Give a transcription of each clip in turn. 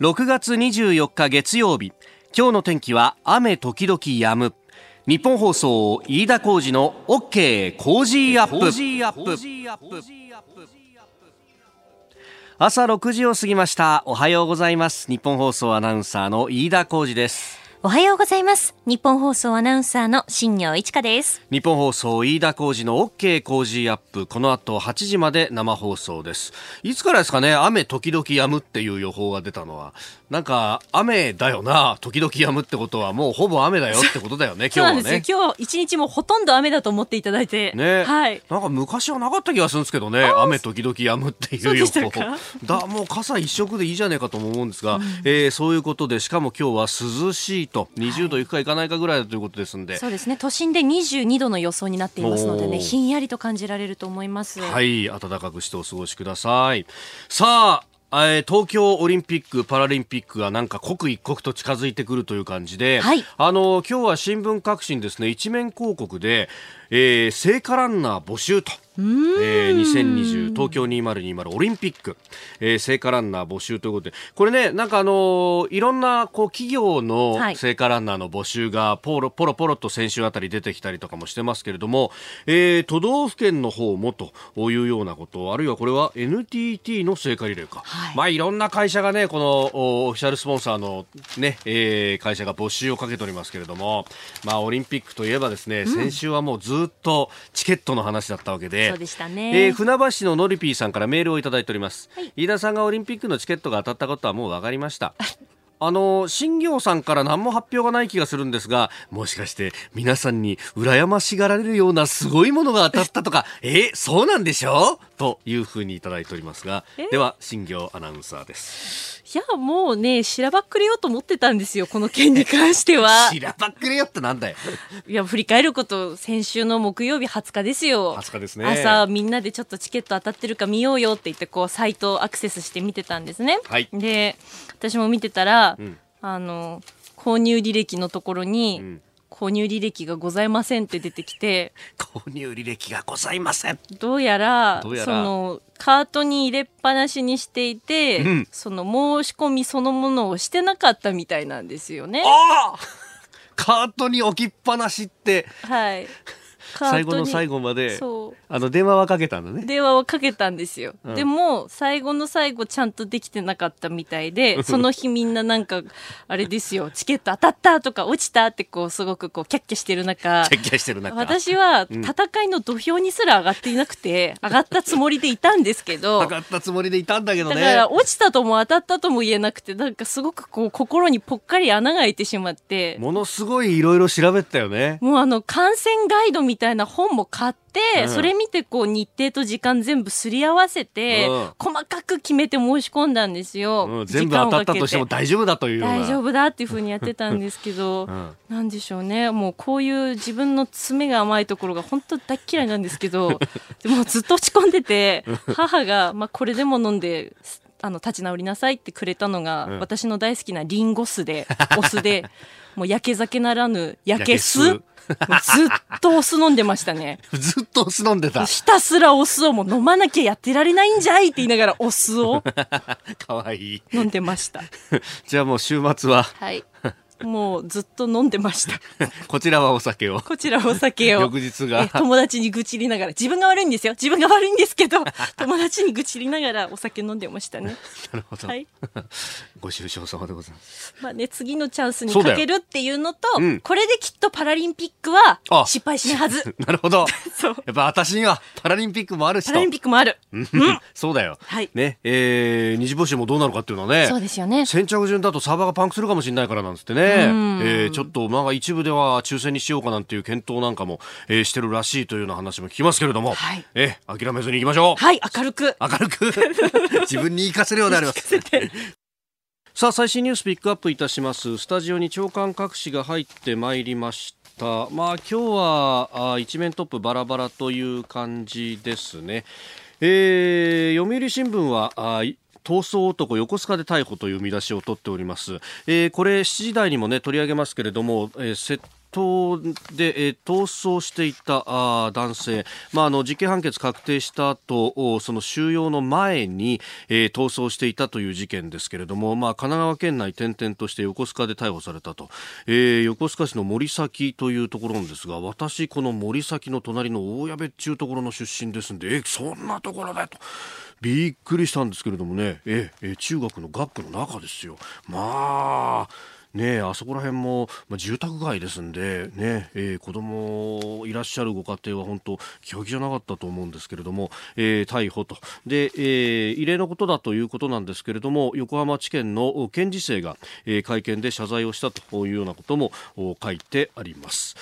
6月24日月曜日。今日の天気は雨時々止む。ニッポン放送飯田浩司の OK! Cozy up!。朝6時を過ぎました。おはようございます。ニッポン放送アナウンサーの飯田浩司ですおはようございます。日ポン放送アナウンサーの新行市佳です。ニッポン放送飯田浩司の OK! Cozy up!。この後8時まで生放送です。いつからですかね？雨時々止むっていう予報が出たのは。なんか雨だよな。時々止むってことはもうほぼ雨だよってことだよねそうなんです今日はね。よ。今日一日もほとんど雨だと思っていただいて。ね、はい。なんか昔はなかった気がするんですけどね。雨時々止むっていう予報。だもう傘一色でいいじゃねえかとも思うんですが、えーそういうことでしかも今日は涼しいと20度いくかいかないかぐらいだということですんで、そうですね。都心で22度の予想になっていますのでね、ひんやりと感じられると思います。はい、暖かくしてお過ごしください。さあ、えー東京オリンピック・パラリンピックがなんか刻一刻と近づいてくるという感じで、はいあの今日は新聞各紙にですね一面広告で、えー聖火ランナー募集と。えー2020東京2020オリンピック、えー聖火ランナー募集ということで。これねなんかあのーいろんなこう企業のはい。聖火ランナーの募集がポロポロポロと先週あたり出てきたりとかもしてますけれども、えー都道府県の方もというようなことあるいはこれは NTT の聖火リレーか、はい。まあいろんな会社がねこのおオフィシャルスポンサーのね、えー会社が募集をかけておりますけれどもまあオリンピックといえばですね、先週はもうずっとチケットの話だったわけでそうでしたね。えー船橋市ののりぴーさんからメールをいただいております、はい。飯田さんがオリンピックのチケットが当たったことはもう分かりました。あの新業さんから何も発表がない気がするんですがもしかして皆さんに羨ましがられるようなすごいものが当たったとか えそうなんでしょう？というふうにいただいておりますがでは新業アナウンサーですいや、もうね、しらばっくれようと思ってたんですよ、この件に関しては。しらばっくれよってなんだよいや、振り返ること、先週の木曜日20日ですよ。20日ですね朝、みんなでちょっとチケット当たってるか見ようよって言って、こう、サイトをアクセスして見てたんですね。はいで、私も見てたら、んあの、購入履歴のところに、ん購入履歴がございませんって出てきて、購入履歴がございません。どうやら、その、カートに入れっぱなしにしていて、うん。その申し込みそのものをしてなかったみたいなんですよね。カートに置きっぱなしって。はい。最後の最後後まであの電話はかけたんだね。電話をかけたんですよ、うん。でも最後の最後ちゃんとできてなかったみたいでその日みんななんかあれですよチケット当たったとか落ちたってこうすごくこうキャッキャしてる中キャッキャしてる中。私は戦いの土俵にすら上がっていなくて、上がったつもりでいたんですけど。上がったつもりでいたんだけどだねから落ちたとも当たったとも言えなくてなんかすごくこう心にぽっかり穴が開いてしまって。ものすごいいろいろ調べてたよね。もうあの観戦ガイドみたいな本も買って、うん。それ見てこう日程と時間全部すり合わせて、うん。細かく決めて申し込んだんですよ。うん、全部当たったとしても大丈夫だという大丈夫だっていうふうにやってたんですけど、ん。なんでしょうね。もうこういう自分の爪が甘いところが本当大っ嫌いなんですけど でもずっと落ち込んでて母が、まあ、これでも飲んであの立ち直りなさいってくれたのが、うん私の大好きなリンゴ酢で お酢でもう焼け酒ならぬ焼け酢？焼もうずっとお酢飲んでましたね。ずっとお酢飲んでたひたすらお酢をもう飲まなきゃやってられないんじゃいって言いながらお酢を かわいい飲んでました。じゃあもう週末ははい。もうずっと飲んでました。こちらはお酒を。こちらお酒を。翌日が。え友達に愚痴りながら。自分が悪いんですよ。自分が悪いんですけど 友達に愚痴りながらお酒飲んでましたね。なるほど、はい。ご愁傷様でございます。まあね次のチャンスにかけるっていうのとうん。これできっとパラリンピックはあ失敗しないはず。なるほど。そう。やっぱ私にはパラリンピックもあるしとパラリンピックもある。うん。そうだよ、はい。ねえー、二次募集もどうなるかっていうのはねそうですよね。先着順だとサーバーがパンクするかもしれないからなんつってね、えーちょっとまあ一部では抽選にしようかなんていう検討なんかも、えーしてるらしいというような話も聞きますけれども、はい。えー諦めずにいきましょう、はい明るく。明るく。自分に言かせるようであります。さあ最新ニュースピックアップいたします。スタジオに長官各紙が入ってまいりました。まあ今日はあ一面トップバラバラという感じですね。えー、読売新聞はあい逃走男横須賀で逮捕という見出しを取っております、えーこれ7時台にもね取り上げますけれども、えー窃島で、えー、逃走していたあ男性、まあ、あの実刑判決確定した後その収容の前に、えー、逃走していたという事件ですけれども、まあ、神奈川県内転々として横須賀で逮捕されたと、えー、横須賀市の森崎というところなんですが私この森崎の隣の大矢部っちゅうところの出身ですんでえそんなところでと。びっくりしたんですけれどもね、ええ中学の学区の中ですよ。まあねあそこら辺も、まあ、住宅街ですんでね、えー、子供いらっしゃるご家庭は本当気が気じゃなかったと思うんですけれども、えー、逮捕とで、えー、異例のことだということなんですけれども横浜地検の検事正が、えー、会見で謝罪をしたというようなことも書いてあります。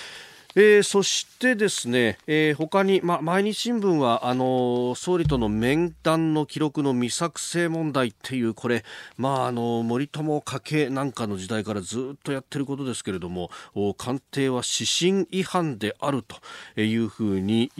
えー、そしてですね、えー、他に、ま、毎日新聞はあの総理との面談の記録の未作成問題っていうこれ、まあ、あの森友家系なんかの時代からずっとやってることですけれども官邸は指針違反であるというふうに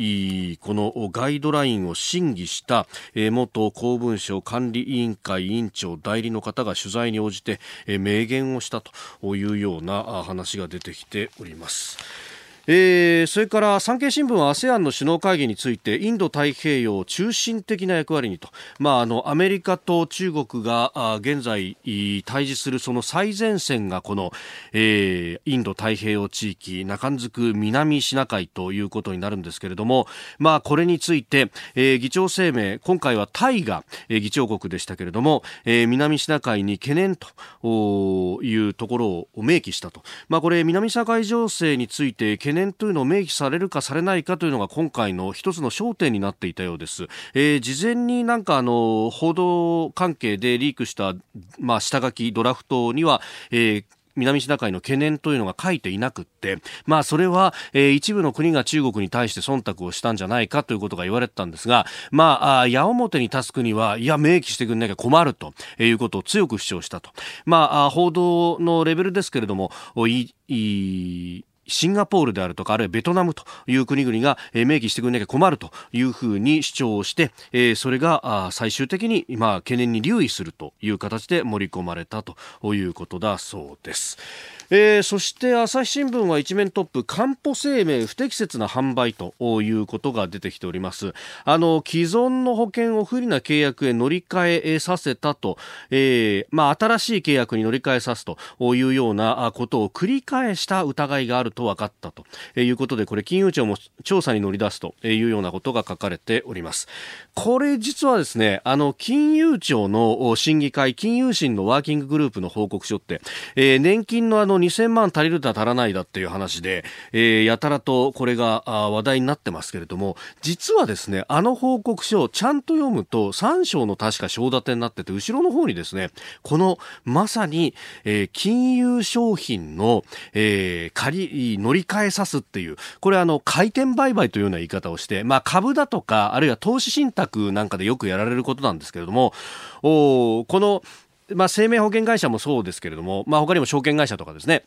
このガイドラインを審議した、元公文書管理委員会委員長代理の方が取材に応じて、明言をしたというような話が出てきております。えー、それから産経新聞は ASEAN の首脳会議についてインド太平洋を中心的な役割にと、まあ、あのアメリカと中国が現在対峙するその最前線がこの、えー、インド太平洋地域中んづく南シナ海ということになるんですけれども、まあ、これについて、えー、議長声明今回はタイが、えー、議長国でしたけれども、えー、南シナ海に懸念というところを明記したと、まあ、これ南シナ海情勢について懸念念というのを明記されるかされないかというのが今回の一つの焦点になっていたようです。えー、事前になんかあの報道関係でリークした、まあ、下書きドラフトには、えー南シナ海の懸念というのが書いていなくって、まあそれは、えー、一部の国が中国に対して忖度をしたんじゃないかということが言われてたんですが、まあ、矢面に立つ国は、いや、明記してくれなきゃ困るということを強く主張したと。まあ、報道のレベルですけれども、いいシンガポールであるとかあるいはベトナムという国々が、え明記してくれなきゃ困るというふうに主張をして、えそれが最終的に、まあ、懸念に留意するという形で盛り込まれたということだそうです。えー、そして朝日新聞は一面トップ、かんぽ生命不適切な販売ということが出てきております。あの、既存の保険を不利な契約へ乗り換えさせたと、えー、まあ、新しい契約に乗り換えさすというようなことを繰り返した疑いがあると分かったということで、これ金融庁も調査に乗り出すというようなことが書かれております。これ実はですね、あの、金融庁の審議会、金融審のワーキンググループの報告書って、えー、年金のあの2000万足りるだ足らないだっていう話で、えー、やたらとこれが話題になってますけれども、実はですね、あの報告書、ちゃんと読むと3章の確か章立てになってて、後ろの方にですね、このまさに、えー、金融商品の、えー、借り、乗り換えさすっていう、これあの、回転売買というような言い方をして、まあ株だとか、あるいは投資信託なんかでよくやられることなんですけれども、おこのまあ、生命保険会社もそうですけれども、まあ、他にも証券会社とかですね、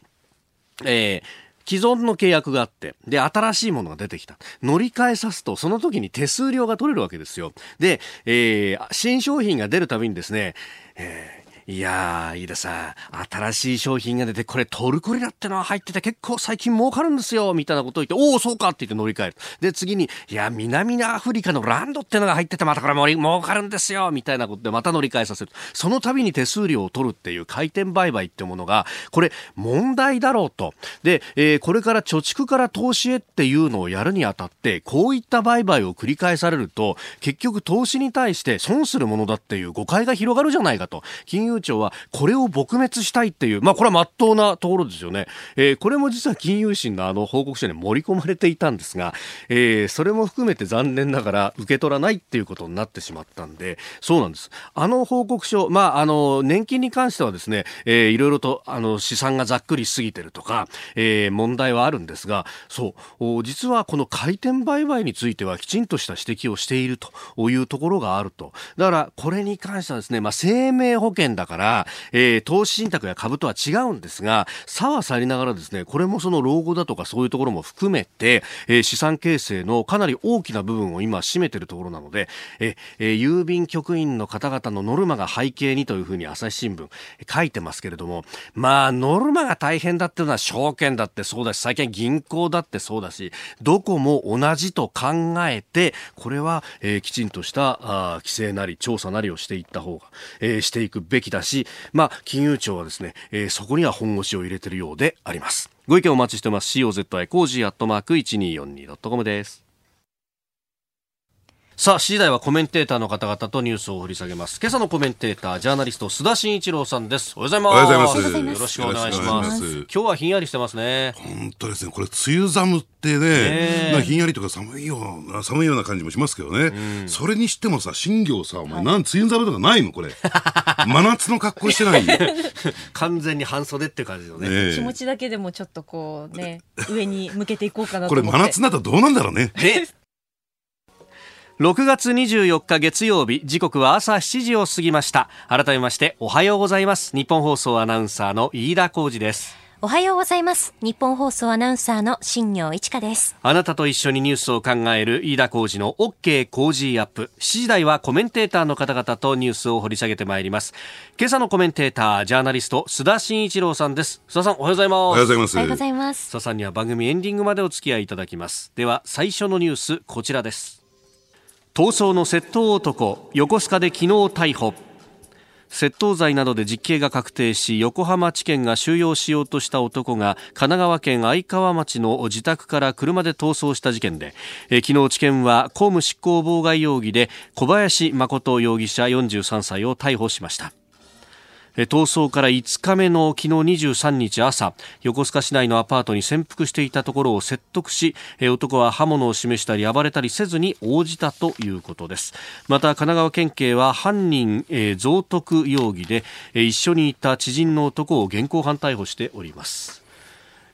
えー、既存の契約があって、で、新しいものが出てきた。乗り換えさすと、その時に手数料が取れるわけですよ。で、えー、新商品が出るたびにですね、えーいやー、飯田さん、新しい商品が出て、これトルコリラってのは入ってて結構最近儲かるんですよ、みたいなことを言って、おお、そうかって言って乗り換える。で、次に、いや、南アフリカのランドってのが入ってて、またこれも儲かるんですよ、みたいなことでまた乗り換えさせる。その度に手数料を取るっていう回転売買ってものが、これ問題だろうと。で、えー、これから貯蓄から投資へっていうのをやるにあたって、こういった売買を繰り返されると、結局投資に対して損するものだっていう誤解が広がるじゃないかと。金融庁はこれを撲滅したいっていう、まあこれは真っ当なところですよね。えー、これも実は金融審のあの報告書に盛り込まれていたんですが、えー、それも含めて残念ながら受け取らないっていうことになってしまったんで、そうなんです。あの報告書、まああの年金に関してはですね、えー、いろいろとあの資産がざっくりしすぎてるとか、えー、問題はあるんですが、そう、実はこの回転売買についてはきちんとした指摘をしているというところがあると。だからこれに関してはですね、まあ生命保険だから、えー、投資信託や株とは違うんですが、差はさりながらですね、これもその老後だとかそういうところも含めて、えー、資産形成のかなり大きな部分を今占めているところなので、えー、郵便局員の方々のノルマが背景にというふうに朝日新聞書いてますけれども、まあ、ノルマが大変だっていうのは証券だってそうだし、最近銀行だってそうだし、どこも同じと考えて、これは、えー、きちんとしたあ規制なり調査なりをしていった方が、えー、していくべきだし、まあ、金融庁はですね、えー、そこには本腰を入れているようであります。ご意見お待ちしてます。COZY コージーアットマーク 1242.com です。さあ、次第はコメンテーターの方々とニュースを掘り下げます。今朝のコメンテーター、ジャーナリスト、須田慎一郎さんです。おはようございます。おはようございます。よろしくお願いします。今日はひんやりしてますね。本当ですね。これ、梅雨寒ってね、ひんやりとか寒いような、寒いような感じもしますけどね。うん、それにしてもさ、新業さ、お前、なん、梅雨寒とかないのこれ。真夏の格好してない 完全に半袖って感じのね。ね気持ちだけでもちょっとこうね、上に向けていこうかなとこれ、真夏になったらどうなんだろうね。ね6月24日月曜日時刻は朝7時を過ぎました。改めましておはようございます。日本放送アナウンサーの飯田浩二です。おはようございます。日本放送アナウンサーの新業一華です。あなたと一緒にニュースを考える飯田浩二の OK 工事アップ。7時台はコメンテーターの方々とニュースを掘り下げてまいります。今朝のコメンテータージャーナリスト須田慎一郎さんです。須田さんおはようございます。おはようございます。おはようございます。須田さんには番組エンディングまでお付き合いいただきます。では最初のニュースこちらです逃走の窃盗男横須賀で昨日逮捕。窃盗罪などで実刑が確定し横浜地検が収容しようとした男が神奈川県愛川町の自宅から車で逃走した事件でえ昨日地検は公務執行妨害容疑で小林誠容疑者43歳を逮捕しました。逃走から5日目の昨日23日朝横須賀市内のアパートに潜伏していたところを説得し男は刃物を示したり暴れたりせずに応じたということです。また神奈川県警は犯人、贈徳容疑で一緒にいた知人の男を現行犯逮捕しております。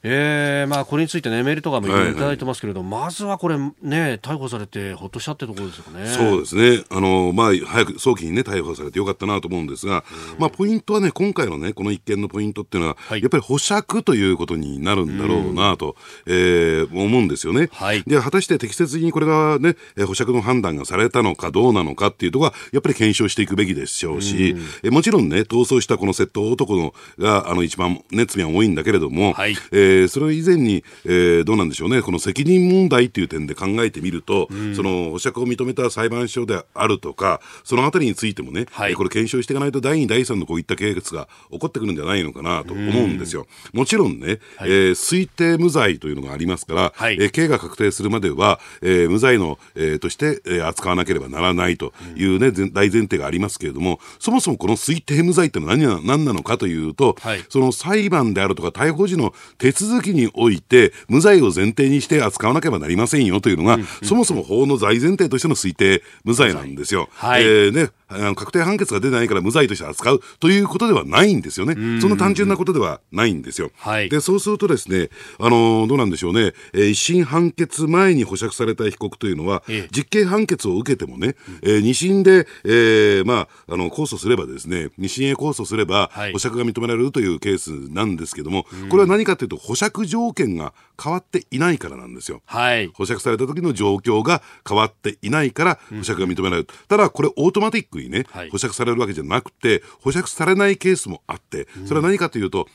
えーまあ、これについて、ね、メールとかもいただいてますけれども、はいはい、まずはこれ、ね、逮捕されて、ほっとしたってところですよね。そうですね、あのまあ、早く早期に、ね、逮捕されてよかったなと思うんですが、まあ、ポイントはね、今回のね、この一件のポイントっていうのは、はい、やっぱり保釈ということになるんだろうなと、うえー、思うんですよね。はい、で果たして適切にこれが、ね、保釈の判断がされたのかどうなのかっていうところは、やっぱり検証していくべきでしょうし、うえもちろんね、逃走したこの窃盗男のがあの一番、ね、罪は多いんだけれども、はい。えーえー、それ以前に、えー、どうなんでしょうね、この責任問題っていう点で考えてみると、うん、その保釈を認めた裁判所であるとか、そのあたりについてもね、はい、これ検証していかないと第2、第3のこういったケースが起こってくるんじゃないのかなと思うんですよ。もちろんね、はい、えー、推定無罪というのがありますから、はい、えー、刑が確定するまでは、えー、無罪の、えー、として、えー、扱わなければならないというね、うん、大前提がありますけれども、そもそもこの推定無罪ってのは何何なのかというと、はい、その裁判であるとか逮捕時の手続きにおいて、無罪を前提にして扱わなければなりませんよというのが、うんうん、そもそも法の大前提としての推定無罪なんですよ。はい、えー、ね、確定判決が出ないから無罪として扱うということではないんですよね。そんな単純なことではないんですよ。はい、で、そうするとですね、あのー、どうなんでしょうね、えー、一審判決前に保釈された被告というのは、ええ、実刑判決を受けてもね、えー、二審で、えー、まあ、あの、控訴すればですね、二審へ控訴すれば、保釈が認められるというケースなんですけども、これは何かというと、保釈条件が変わっていないからなんですよ。はい、保釈された時の状況が変わっていないから保釈が認められる。ただ、これオートマティックにね、はい、保釈されるわけじゃなくて、保釈されないケースもあって、それは何かというと、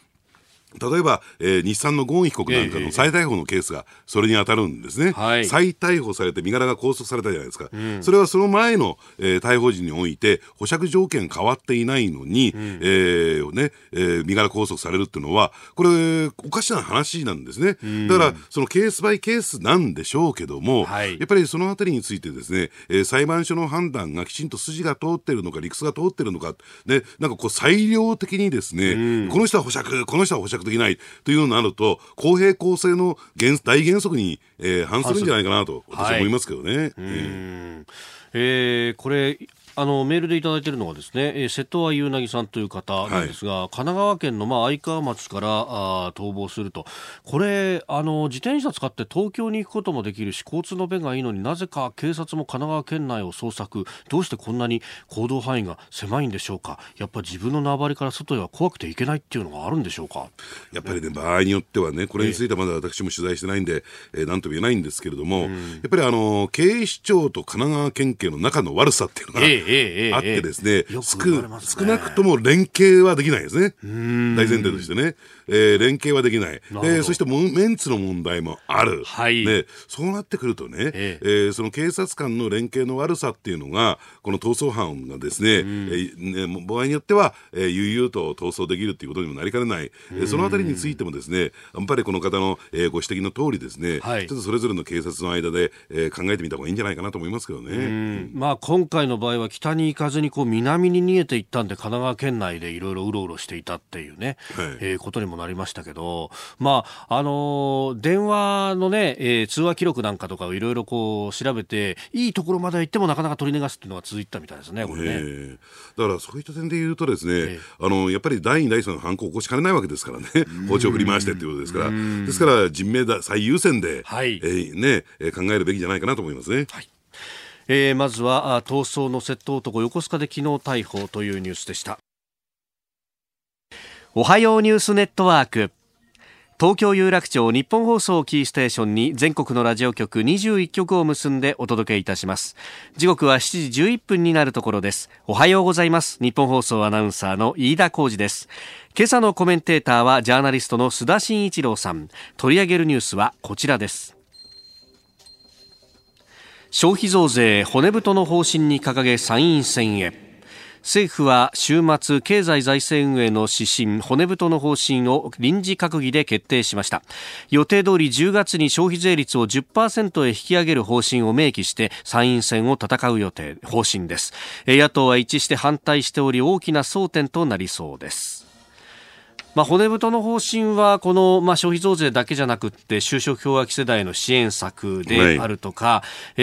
例えば、えー、日産のゴーン被告なんかの再逮捕のケースがそれに当たるんですね、はい、再逮捕されて身柄が拘束されたじゃないですか、うん、それはその前の、えー、逮捕時において保釈条件変わっていないのに、うん、えー、ねえー、身柄拘束されるっていうのはこれおかしな話なんですね、うん、だからそのケースバイケースなんでしょうけども、はい、やっぱりそのあたりについてですね、えー、裁判所の判断がきちんと筋が通ってるのか理屈が通ってるのか、ね、なんかこう裁量的にですね、この人は保釈この人は保釈できないというのになると、公平公正の原大原則に、えー、反するんじゃないかなと、私は思いますけどね。はい、えー、えー、これあのメールでいただいているのがですね、えー、瀬戸谷優なぎさんという方なんですが、はい、神奈川県のまあ相川町からあ逃亡すると。これあの自転車使って東京に行くこともできるし交通の便がいいのになぜか警察も神奈川県内を捜索。どうしてこんなに行動範囲が狭いんでしょうか。やっぱ自分の縄張りから外へは怖くていけないっていうのがあるんでしょうか。やっぱりね場合によってはねこれについてはまだ私も取材してないんで、えー、何とも言えないんですけれども、やっぱりあの警視庁と神奈川県警の仲の悪さっていうのが、えーあってですね、少なくとも連携はできないですね。大前提としてね。えー、連携はできない。で、そしてメンツの問題もある。はい。で、そうなってくるとね、ええー、その警察官の連携の悪さっていうのが、この逃走犯がですね、うん、えー、ね場合によっては、えー、悠々と逃走できるっていうことにもなりかねない。えー、そのあたりについてもですね、やっぱりこの方の、えー、ご指摘の通りですね、はい、ちょっとそれぞれの警察の間で、えー、考えてみた方がいいんじゃないかなと思いますけどね。まあ今回の場合は北に行かずにこう南に逃げていったんで神奈川県内でいろいろうろうろしていたっていうね、はい、えー、ことにもなりましたけど、まあ、あのー、電話のね、えー、通話記録なんかとかをいろいろこう調べて、いいところまで行ってもなかなか取り逃がすっていうのが続いたみたいですね、これね。だからそういった点で言うとですね、あの、やっぱり第二第三の犯行を起こしかねないわけですからね、包丁振り回してっていうことですから、ですから人命だ最優先で、はい、えー、ね、えー、考えるべきじゃないかなと思いますね。はいえー、まずは逃走の窃盗男横須賀で昨日逮捕というニュースでした。おはようニュースネットワーク。東京有楽町日本放送キーステーションに全国のラジオ局21局を結んでお届けいたします。時刻は7時11分になるところです。おはようございます。日本放送アナウンサーの飯田浩二です。今朝のコメンテーターはジャーナリストの須田慎一郎さん。取り上げるニュースはこちらです。消費増税骨太の方針に掲げ参院選へ。政府は週末経済財政運営の指針骨太の方針を臨時閣議で決定しました。予定通り10月に消費税率を10%へ引き上げる方針を明記して参院選を戦う予定方針です。野党は一致して反対しており大きな争点となりそうです。まあ、骨太の方針はこの、まあ、消費増税だけじゃなくて就職氷河期世代の支援策であるとか、はい、え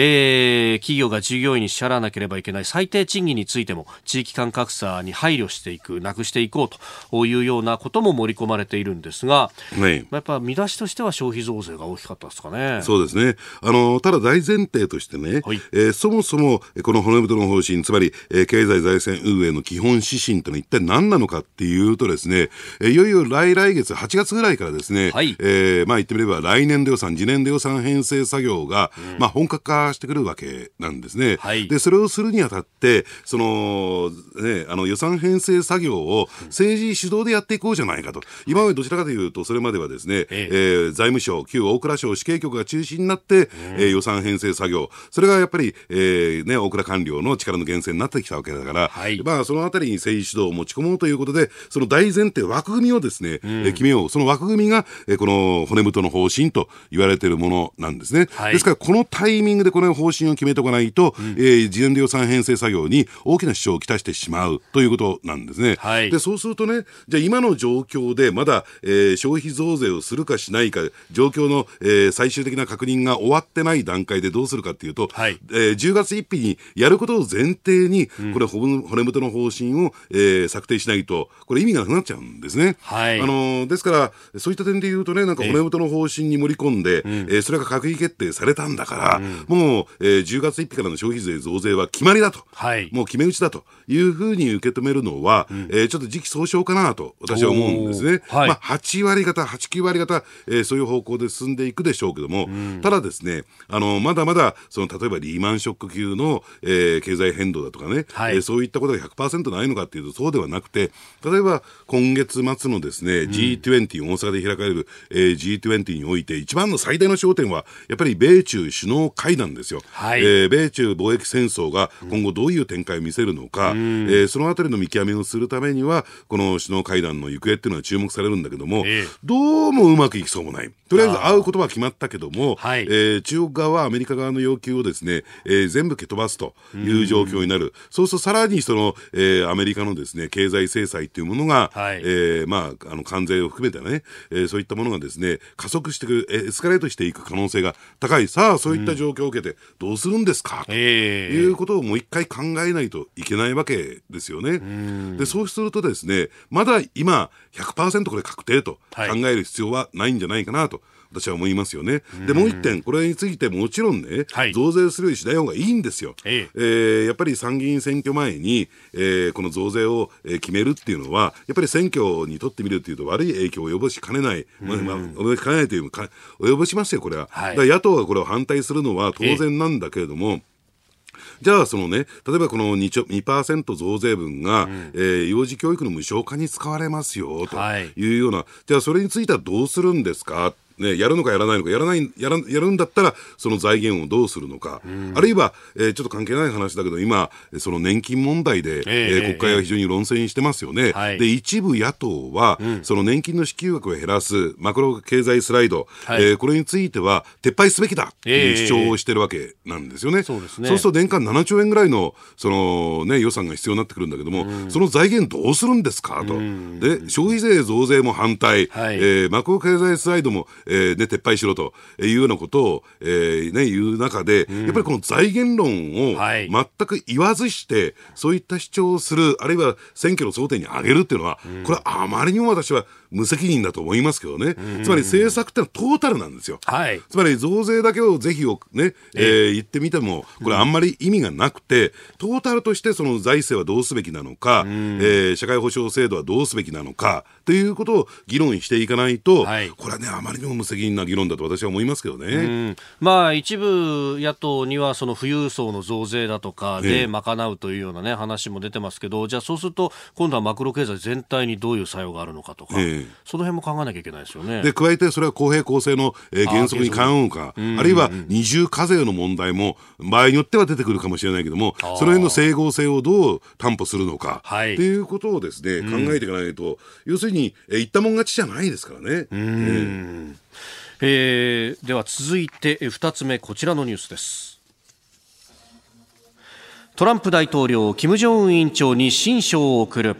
ー、企業が従業員に支払わなければいけない最低賃金についても地域間格差に配慮していくなくしていこうというようなことも盛り込まれているんですが、はい、やっぱ見出しとしては消費増税が大きかったですかね。そうですね。あのただ大前提としてね、はい、えー、そもそもこの骨太の方針つまり、えー、経済財政運営の基本指針というのは一体何なのかっていうとですね、えーよいよ来来月8月ぐらいからですね、はい、えー、まあ言ってみれば来年度予算、次年度予算編成作業が、うん、まあ本格化してくるわけなんですね。はい、で、それをするにあたって、その、ね、あの予算編成作業を政治主導でやっていこうじゃないかと。今までどちらかというと、それまではですね、ええ。えー、財務省、旧大蔵省死刑局が中心になって、うん、えー、予算編成作業、それがやっぱり、えー、ね、大蔵官僚の力の源泉になってきたわけだから、はい、まあそのあたりに政治主導を持ち込もうということで、その大前提、枠組みをですね、うん、決めよう。その枠組みが、えこの骨太の方針と言われているものなんですね。はい、ですから、このタイミングでこの方針を決めておかないと、うん、えー、事前で予算編成作業に大きな支障をきたしてしまうということなんですね。はい、で、そうするとね、じゃあ今の状況でまだ、えー、消費増税をするかしないか、状況の、えー、最終的な確認が終わってない段階でどうするかっていうと、はい、えー、10月1日にやることを前提に、これ、骨太の方針を、えー、策定しないと、これ意味がなくなっちゃうんですね。はい、あのですから、そういった点で言うとね、なんか骨太の方針に盛り込んで、えー、えー、それが閣議決定されたんだから、うん、もう、えー、10月1日からの消費税増税は決まりだと、はい、もう決め打ちだというふうに受け止めるのは、うん、えー、ちょっと時期尚早かなと私は思うんですね。はい、まあ、8割方、8、9割方、えー、そういう方向で進んでいくでしょうけども、うん、ただですね、あの、まだまだ、その、例えばリーマンショック級の、えー、経済変動だとかね、はい、えー、そういったことが100%ないのかっていうと、そうではなくて、例えば今月末のですね、G20 大阪で開かれる、えー、G20 において、一番の最大の焦点は、やっぱり米中首脳会談ですよ。はい、えー、米中貿易戦争が今後どういう展開を見せるのか、うん、えー、そのあたりの見極めをするためには、この首脳会談の行方っていうのは注目されるんだけども、えー、どうもうまくいきそうもない。とりあえず会うことは決まったけども、はい、えー、中国側はアメリカ側の要求をですね、えー、全部蹴飛ばすという状況になる。うそうするとさらにその、えー、アメリカのですね、経済制裁というものが、はい、えー、ままあ、あの関税を含めてね、えー、そういったものがですね加速していくエスカレートしていく可能性が高い。さあそういった状況を受けてどうするんですか、ということをもう一回考えないといけないわけですよね。でそうするとですねまだ今100%これ確定と考える必要はないんじゃないかなと。私は思いますよね。で、もう一点、これについてもちろんね、はい、増税するようにしない方がいいんですよ。ええ。えー、やっぱり参議院選挙前に、えー、この増税を、え決めるっていうのは、やっぱり選挙にとってみるというと悪い影響を及ぼしかねない、まあ、まあ、及ぼしかねないというか、及ぼしますよ、これは。はい、野党がこれを反対するのは当然なんだけれども、じゃあ、そのね、例えばこの 2%, 2増税分が、うん、えー、幼児教育の無償化に使われますよ、とい。うような、はい、じゃあそれについてはどうするんですか？ね、やるのかやらないのか、やらない、やらやるんだったら、その財源をどうするのか、うん、あるいは、えー、ちょっと関係ない話だけど、今、その年金問題で、えー、えー、国会は非常に論戦してますよね。えー、で、一部野党は、うん、その年金の支給額を減らすマクロ経済スライド、はい、えー、これについては撤廃すべきだという主張をしてるわけなんですよね。そうですね。そうすると年間7兆円ぐらいの、そのね、予算が必要になってくるんだけども、うん、その財源どうするんですかと。で、消費税増税も反対、はい、えー、マクロ経済スライドも、えーね、撤廃しろろというようなことを、えーね、言う中で、うん、やっぱりこの財源論を全く言わずして、そういった主張をする、あるいは選挙の争点に挙げるっていうのは、これはあまりにも私は無責任だと思いますけどね、つまり政策ってのはトータルなんですよ。はい、つまり増税だけをぜひをね、えー、言ってみても、これあんまり意味がなくて、トータルとしてその財政はどうすべきなのか、えー、社会保障制度はどうすべきなのか、ということを議論していかないと、はい、これはね、あまりにも無責任な議論だと私は思いますけどね。まあ、一部野党には、その富裕層の増税だとかで賄うというようなね、話も出てますけど、じゃあそうすると、今度はマクロ経済全体にどういう作用があるのかとか、その辺も考えなきゃいけないですよね。で、加えてそれは公平公正の、えー、原則に関うのか、あるいは二重課税の問題も、場合によっては出てくるかもしれないけども、その辺の整合性をどう担保するのか、はい、っていうことをですね、考えていかないと、要するに、えー、言ったもん勝ちじゃないですからね。うん。えー、では続いて2つ目こちらのニュースです。トランプ大統領金正恩委員長に親書を送る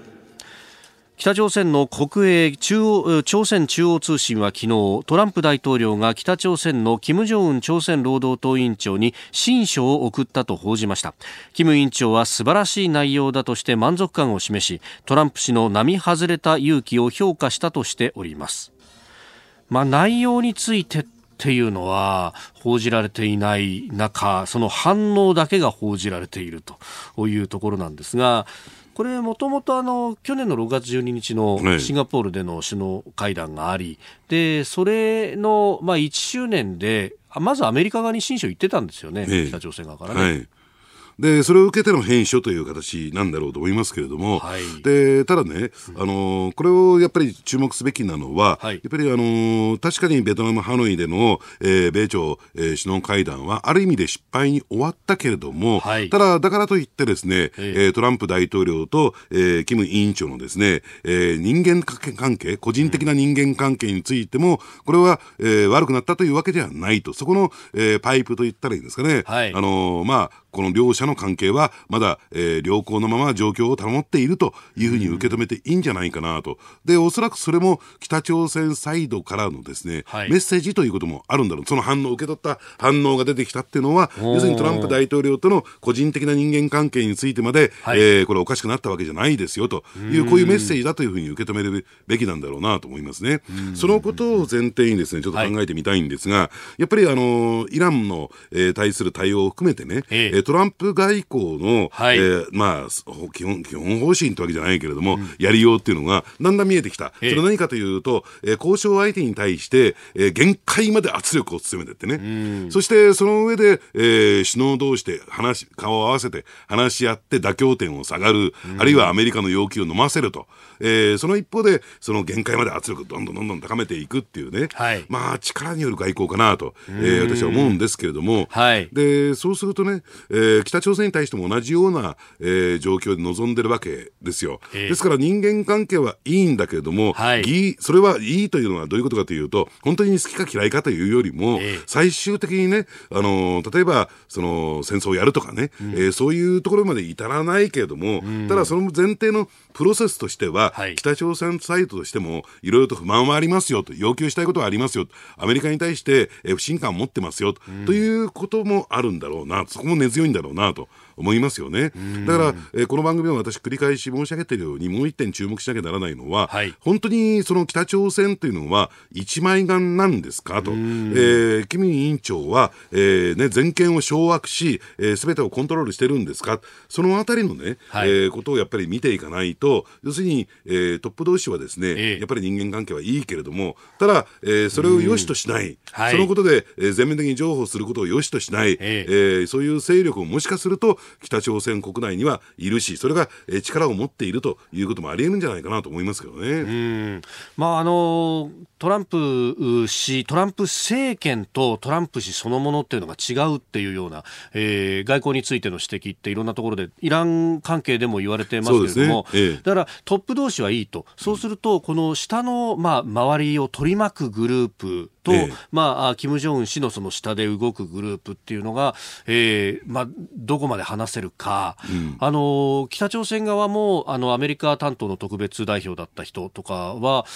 北朝鮮の国営中央朝鮮中央通信は昨日トランプ大統領が北朝鮮の金正恩朝鮮労働党委員長に親書を送ったと報じました。金委員長は素晴らしい内容だとして満足感を示しトランプ氏の並外れた勇気を評価したとしております。まあ、内容についてっていうのは報じられていない中その反応だけが報じられているというところなんですがこれもともとあの去年の6月12日のシンガポールでの首脳会談があり、でそれのまあ1周年でまずアメリカ側に親書言ってたんですよね、北朝鮮側からね。はいで、それを受けての返書という形なんだろうと思いますけれども、はい、で、ただね、あの、これをやっぱり注目すべきなのは、はい、やっぱりあの、確かにベトナム・ハノイでの、えー、米朝、えー、首脳会談は、ある意味で失敗に終わったけれども、はい、ただ、だからといってですね、えー、トランプ大統領と、えー、キム委員長のですね、えー、人間関係、個人的な人間関係についても、これは、えー、悪くなったというわけではないと、そこの、えー、パイプといったらいいんですかね、はい、あのまあ、この両者の関係はまだ、えー、良好のまま状況を保っているというふうに受け止めていいんじゃないかなと。で、おそらくそれも北朝鮮サイドからのですね、はい、メッセージということもあるんだろう。その反応を受け取った反応が出てきたっていうのは、要するにトランプ大統領との個人的な人間関係についてまで、はい、えー、これおかしくなったわけじゃないですよという、こういうメッセージだというふうに受け止めるべきなんだろうなと思いますね。そのことを前提にですね、ちょっと考えてみたいんですが、はい、やっぱりあの、イランの、えー、対する対応を含めてね、えー、トランプ外以降の、はい、えー、まあ、基本、基本方針ってわけじゃないけれども、うん、やりようっていうのが、だんだん見えてきた。それ何かというと、えー、交渉相手に対して、えー、限界まで圧力を強めてってね。そして、その上で、えー、首脳同士で話、顔を合わせて話し合って妥協点を下がる、あるいはアメリカの要求を飲ませると。えー、その一方で、その限界まで圧力どんどんどんどん高めていくっていうね、はい、まあ、力による外交かなと、えー、私は思うんですけれども、はい、で、そうするとね、えー、北朝鮮に対しても同じような、えー、状況で臨んでるわけですよ。えー、ですから人間関係はいいんだけれども、はい、それはいいというのはどういうことかというと、本当に好きか嫌いかというよりも、えー、最終的にね、あの例えばその戦争をやるとかね、うん、えー、そういうところまで至らないけれども、うん、ただその前提のプロセスとしては、はい、北朝鮮サイドとしてもいろいろと不満はありますよと、要求したいことはありますよ、アメリカに対して、え不信感を持ってますよ、うん、ということもあるんだろうな、そこも根強いんだろうなと。思いますよね。だから、えー、この番組は私繰り返し申し上げているようにもう一点注目しなきゃならないのは、はい、本当にその北朝鮮というのは一枚岩なんですかと、えー、キム委員長は、えーね、全権を掌握し、えー、全てをコントロールしてるんですか。そのあたりのね、はい、えー、ことをやっぱり見ていかないと要するに、えー、トップ同士はですね、えー、やっぱり人間関係はいいけれどもただ、えー、それを良しとしない、はい、そのことで、えー、全面的に譲歩することを良しとしない、えー、えー、そういう勢力をもしかすると北朝鮮国内にはいるし、それが力を持っているということもあり得るんじゃないかなと思いますけどね。まあ、あのトランプ氏、トランプ政権とトランプ氏そのものっていうのが違うっていうような、えー、外交についての指摘っていろんなところでイラン関係でも言われてますけれども、ね。ええ、だからトップ同士はいいと、そうすると、この下の、まあ、周りを取り巻くグループと、ええ、まあ、金正恩氏のその下で動くグループっていうのが、えーまあ、どこまで話せるか、うん、あの北朝鮮側もあのアメリカ担当の特別代表だった人とかは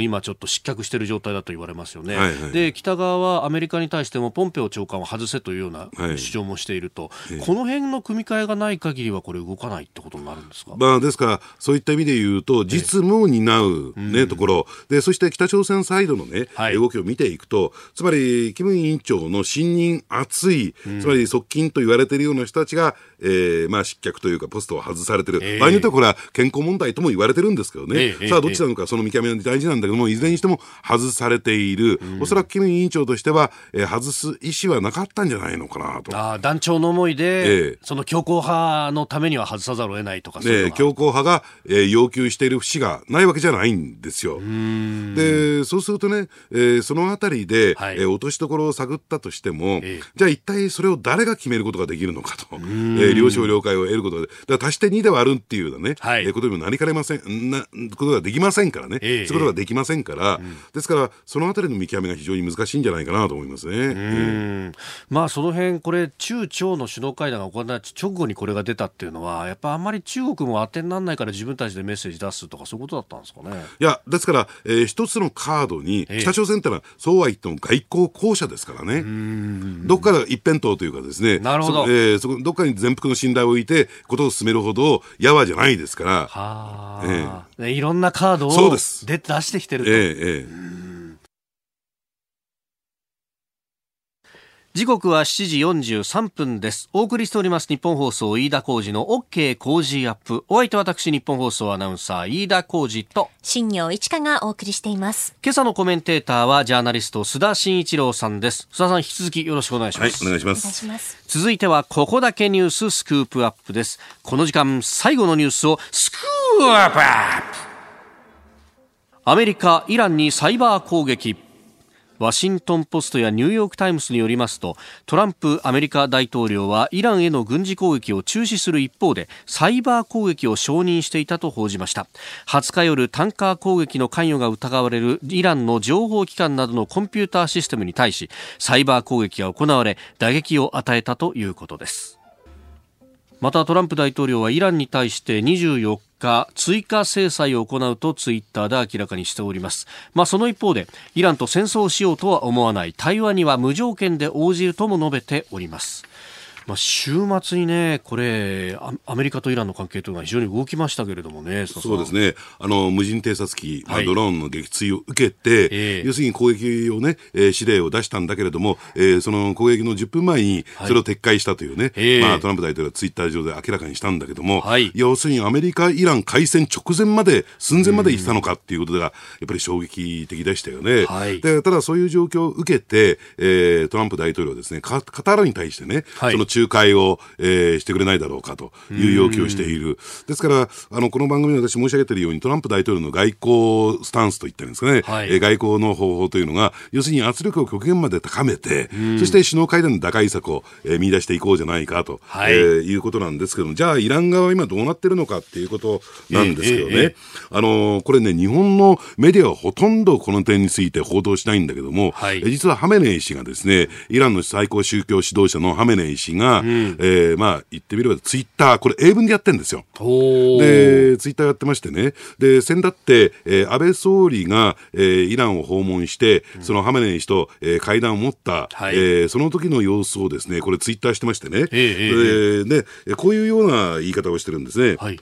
今ちょっと失脚している状態だと言われますよね、はいはい、で北側はアメリカに対してもポンペオ長官を外せというような主張もしていると、はい、この辺の組み替えがない限りはこれ動かないってことになるんですか、まあ、ですからそういった意味で言うと実務を担うね、ところ。でそして北朝鮮サイドのね、はい、動きを見ていくとつまりキム委員長の信任厚い、つまり側近と言われているような人たちが、えーまあ、失脚というかポストを外されてる、えー、場合によってはこれは健康問題とも言われてるんですけどね、えー、さあどっちなのかその見極めが大事なんだけどもいずれにしても外されている、うん、おそらくキム委員長としては、えー、外す意思はなかったんじゃないのかなと。あ団長の思いで、えー、その強硬派のためには外さざるを得ないとかね、強硬派が、えー、要求している節がないわけじゃないんですよ。でそうするとね、えー、そのあたりで、はい、えー、落としどころを探ったとしても、えー、じゃあ一体それを誰が決めることができるのかと、えー、了承了解を得ることでだ足して2で割るっていうようなね、はい、えー、ことにもなりかねません。なことができませんからね、えー、そういうことができませんから、うん、ですからそのあたりの見極めが非常に難しいんじゃないかなと思いますね。えー、まあその辺これ中朝の首脳会談が行われた直後にこれが出たっていうのはやっぱあんまり中国も当てにならないから自分たちでメッセージ出すとかそういうことだったんですかね。いやですから、えー、一つのカードに北朝鮮ってのは、そうは言っても外交公社ですからね。どっから一辺倒というかですね、なるほど。えー、そこどっかに全幅の信頼を置いてことを進めるほどやわじゃないですから。はあ、えー、いろんなカードをそうです出してきてると。えー、えー時刻は7時43分です。お送りしております日本放送飯田浩二の OK 工事アップ。お相手は私日本放送アナウンサー飯田浩二と新業一華がお送りしています。今朝のコメンテーターはジャーナリスト須田慎一郎さんです。須田さん引き続きよろしくお願いします。はい、お願いします。ます続いてはここだけニューススクープアップです。この時間最後のニュースをスクープアップアメリカ、イランにサイバー攻撃。ワシントン・ポストやニューヨーク・タイムズによりますとトランプアメリカ大統領はイランへの軍事攻撃を中止する一方でサイバー攻撃を承認していたと報じました。20日夜タンカー攻撃の関与が疑われるイランの情報機関などのコンピューターシステムに対しサイバー攻撃が行われ打撃を与えたということです。またトランプ大統領はイランに対して24追加制裁を行うとツイッターで明らかにしております、まあ、その一方でイランと戦争をしようとは思わない。対話には無条件で応じるとも述べております。まあ、週末にね、これア、メリカとイランの関係というのは非常に動きましたけれどもね、そうですね、あの無人偵察機、はい、ドローンの撃墜を受けて、えー、要するに攻撃をね、えー、指令を出したんだけれども、えー、その攻撃の10分前にそれを撤回したというね、はい、まあ、トランプ大統領はツイッター上で明らかにしたんだけども、はい、要するにアメリカ、イラン開戦直前まで、寸前まで行ったのかっていうことが、やっぱり衝撃的でしたよね。はい、でただ、そういう状況を受けて、えー、トランプ大統領はですね、カタールに対してね、その仲介を、えー、してくれないだろうかという要求をしている。ですから、あの、この番組で私申し上げているように、トランプ大統領の外交スタンスといったんですかね、はい、えー、外交の方法というのが、要するに圧力を極限まで高めて、そして首脳会談の打開策を、えー、見出していこうじゃないかと、はい、えー、いうことなんですけども、じゃあ、イラン側は今どうなってるのかっていうことなんですけどね、えーえー、あのー、これね、日本のメディアはほとんどこの点について報道しないんだけども、はい、実はハメネイ氏がですね、イランの最高宗教指導者のハメネイ氏が、うん、えー、まあ、言ってみればツイッター、これ英文でやってるんですよ。で、ツイッターやってましてね、で、先だって、えー、安倍総理が、えー、イランを訪問して、そのハメネイ氏と、えー、会談を持った、はい、えー、その時の様子をですね、これツイッターしてましてね、えー、で、こういうような言い方をしてるんですね。はい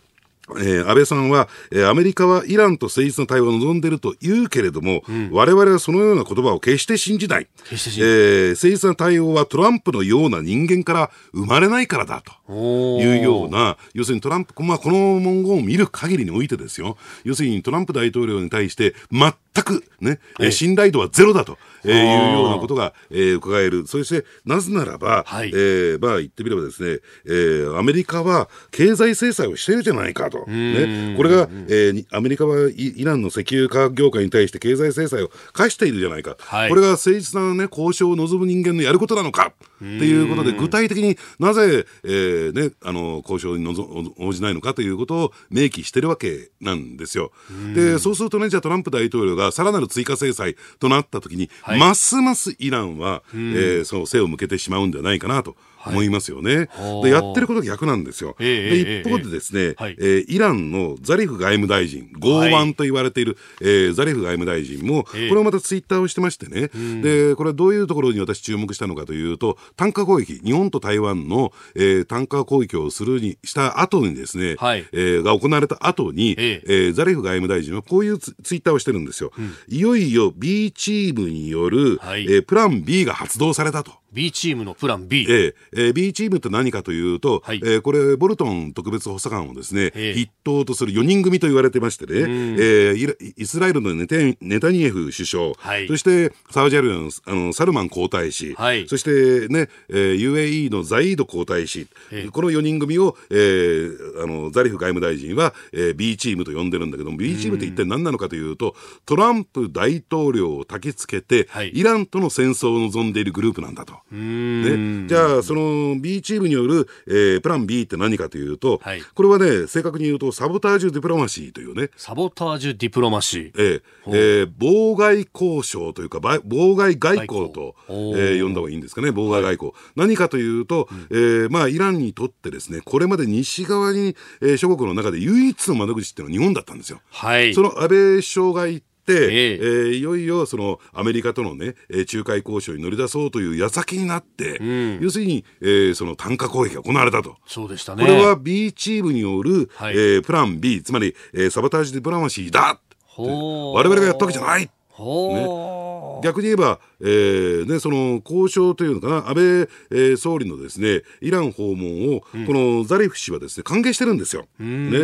えー、安倍さんは、えー、アメリカはイランと誠実な対話を望んでいると言うけれども、うん、我々はそのような言葉を決して信じない。えー、誠実な対応はトランプのような人間から生まれないからだというような、要するにトランプ、まあ、この文言を見る限りにおいてですよ、要するにトランプ大統領に対して全くね、えー、信頼度はゼロだと、えー、いうようなことが、えー、伺える。そして、なぜならば、はい、えー、まあ言ってみればですね、えー、アメリカは経済制裁をしているじゃないかと。と、ね、これが、えー、アメリカはイランの石油化学業界に対して経済制裁を課しているじゃないか、はい、これが誠実な、ね、交渉を望む人間のやることなのか。っていうことで、具体的になぜ、えーね、あの交渉に応じないのかということを明記してるわけなんですよ。でそうするとね、じゃあトランプ大統領がさらなる追加制裁となったときに、はい、ますますイランは、えー、その背を向けてしまうんではないかなと。思いますよね。はい、でやってること逆なんですよ。で一方でですね、ええ。イランのザリフ外務大臣、剛腕と言われている、はい、えー、ザリフ外務大臣も、これをまたツイッターをしてましてね、でこれはどういうところに私注目したのかというと、単価攻撃、日本と台湾の、えー、単価攻撃をするにした後にですね、はい、えー、が行われた後に、え。えー、ザリフ外務大臣はこういうツイッターをしてるんですよ。うん、いよいよ B チームによる、はい、えー、プラン B が発動されたと。B チームのプラン B。ええー、B チームって何かというと、はい、えー、これ、ボルトン特別補佐官をですね、えー、筆頭とする4人組と言われてましてね、えー、イスラエルのネテネタニヤフ首相、はい、そしてサウジアラビアのあのサルマン皇太子、はい、そしてね、えー、UAE のザイード皇太子、えー、この4人組を、えー、あのザリフ外務大臣は、えー、B チームと呼んでるんだけども、B チームって一体何なのかというと、トランプ大統領を焚きつけて、はい、イランとの戦争を望んでいるグループなんだと。ね、じゃあ、その B チームによる、えー、プラン B って何かというと、はい、これはね、正確に言うと、サボタージュディプロマシーというね。サボタージュディプロマシー。えー、えー、妨害交渉というか、妨害外交と、えー、呼んだ方がいいんですかね、妨害外交。はい、何かというと、えー、まあ、イランにとってですね、これまで西側に、えー、諸国の中で唯一の窓口っていうのは日本だったんですよ。はい。その安倍首相が言って、えー、えー、いよいよそのアメリカとのね、えー、仲介交渉に乗り出そうという矢先になって、うん、要するに、えー、その単価攻撃が行われたと。そうでしたね。これは B チームによる、はい、えー、プラン B、つまり、えー、サボタージュ・ディプラマシーだ我々がやったわけじゃない。ね、逆に言えば、えーね、その交渉というのかな、安倍、えー、総理のですねイラン訪問を、うん、このザリフ氏はですね歓迎してるんですよ。ね、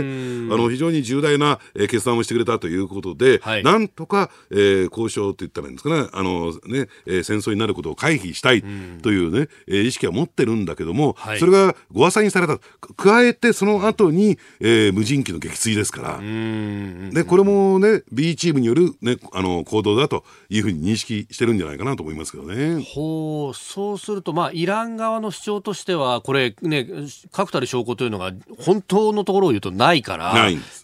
あの非常に重大な、えー、決断をしてくれたということで、はい、なんとか、えー、交渉って言ったらいいんですかね、あのねえー、戦争になることを回避したいというね、えー、意識は持ってるんだけども、はい、それがご破にされた。加えてその後に、えー、無人機の撃墜ですから、でこれもね B チームによる、ね、あの行動だというふうに認識してるんじゃないかなと思いますけどね。ほうそうすると、まあ、イラン側の主張としては、これね、確たる証拠というのが本当のところを言うとないから、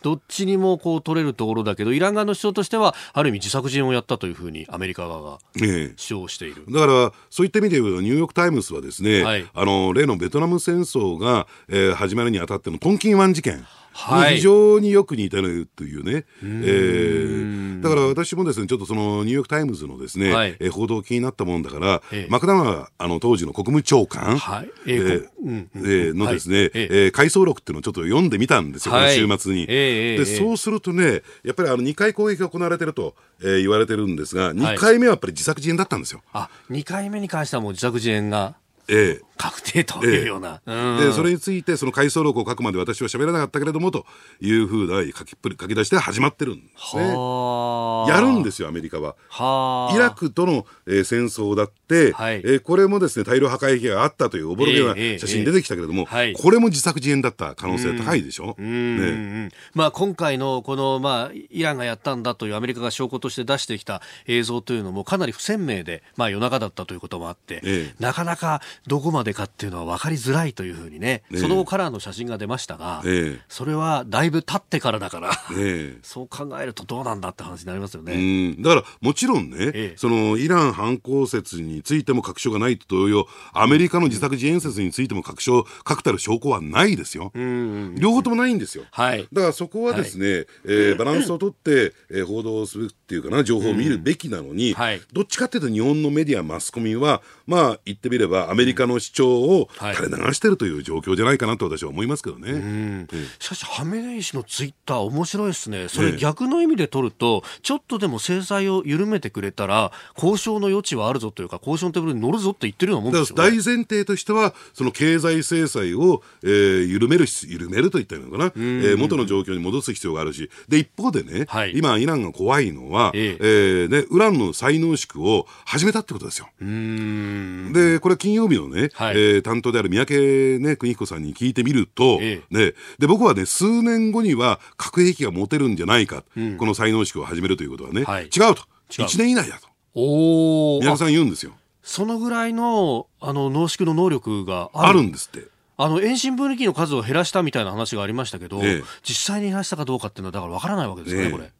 どっちにもこう取れるところだけど、イラン側の主張としては、ある意味自作自演をやったというふうにアメリカ側が主張している。ええ、だから、そういった意味で言うと、ニューヨーク・タイムズはですね、はい、あの例のベトナム戦争が、えー、始まるにあたってのトンキン湾事件。はい、非常によく似てるというね、えー、だから私もですねちょっとそのニューヨーク・タイムズのですね、はい、えー、報道気になったもんだから、えー、マクダマあの当時の国務長官、はい。えーうんえー、のですね、はい、えー、回想録っていうのをちょっと読んでみたんですよ、この週末に。えー、でそうするとねやっぱりあの2回攻撃が行われてると、えー、言われてるんですが2回目はやっぱり自作自演だったんですよ。あ2回目に関してはもう自作自演が。ええ確定というような。ええ、で、それについて、その回想録を書くまで私は喋らなかったけれども、というふうな書き書き出しで始まってるんですね。やるんですよ、アメリカは。はイラクとの、えー、戦争だって、はい、えー、これもですね、大量破壊兵があったというおぼろげな写真出てきたけれども、えーえー、これも自作自演だった可能性高いでしょ？うね、まあ、今回のこの、まあ、イランがやったんだというアメリカが証拠として出してきた映像というのもかなり不鮮明で、まあ、夜中だったということもあって、えー、なかなかどこまでかっていうのは分かりづらいというふうにね、その後カラーの写真が出ましたが、それはだいぶ経ってからだから、そう考えるとどうなんだって話になりますよね。だからもちろんね、そのイラン犯行説についても確証がないと同様、アメリカの自作自演説についても確証、確たる証拠はないですよ。両方ともないんですよ。はい、だからそこはですね、はい、えー、バランスをとって、えー、報道するっていうかな、情報を見るべきなのに、はい、どっちかっていうと日本のメディア、マスコミは、まあ言ってみればアメリカの主張を垂れ流してるという状況じゃないかなと私は思いますけどね。うん。しかし、ハメネイ師のツイッター面白いですね。それ逆の意味で取ると、ちょっとでも制裁を緩めてくれたら、交渉の余地はあるぞというか、交渉のテーブルに乗るぞって言ってるようなもんですよ、ね、大前提としては、その経済制裁を、えー、緩める、緩めるといったのかな、えー、元の状況に戻す必要があるし、で、一方でね、はい、今、イランが怖いのは、ええ。ー、ね、ウランの再濃縮を始めたってことですよ。で、これ金曜日のね、はい、えー、担当である三宅、ね、邦彦さんに聞いてみると、ええ、ね、で、僕はね、数年後には核兵器が持てるんじゃないか、うん、この再濃縮を始めるということはね、はい、違うと。1年以内だと。お宮さん言うんですよ。そのぐらいのあの濃縮の能力があるんですって。あの遠心分離機の数を減らしたみたいな話がありましたけど、ええ、実際に減らしたかどうかっていうのはだからわからないわけですよね、え、これ。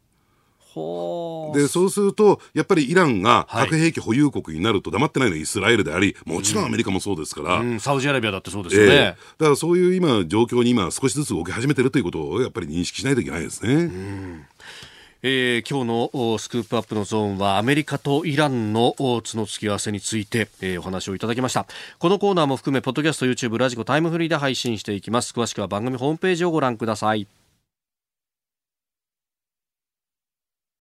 でそうすると、やっぱりイランが核兵器保有国になると黙ってないのはイスラエルであり、もちろんアメリカもそうですから、うん。うん、サウジアラビアだってそうですよね、えー、だからそういう今、状況に今、少しずつ動き始めてるということをやっぱり認識しないといけないですね。うん。えー、今日のスクープアップのゾーンはアメリカとイランの角突き合わせについて、えー、お話をいただきました。このコーナーも含めポッドキャスト YouTube ラジコタイムフリーで配信していきます。詳しくは番組ホームページをご覧ください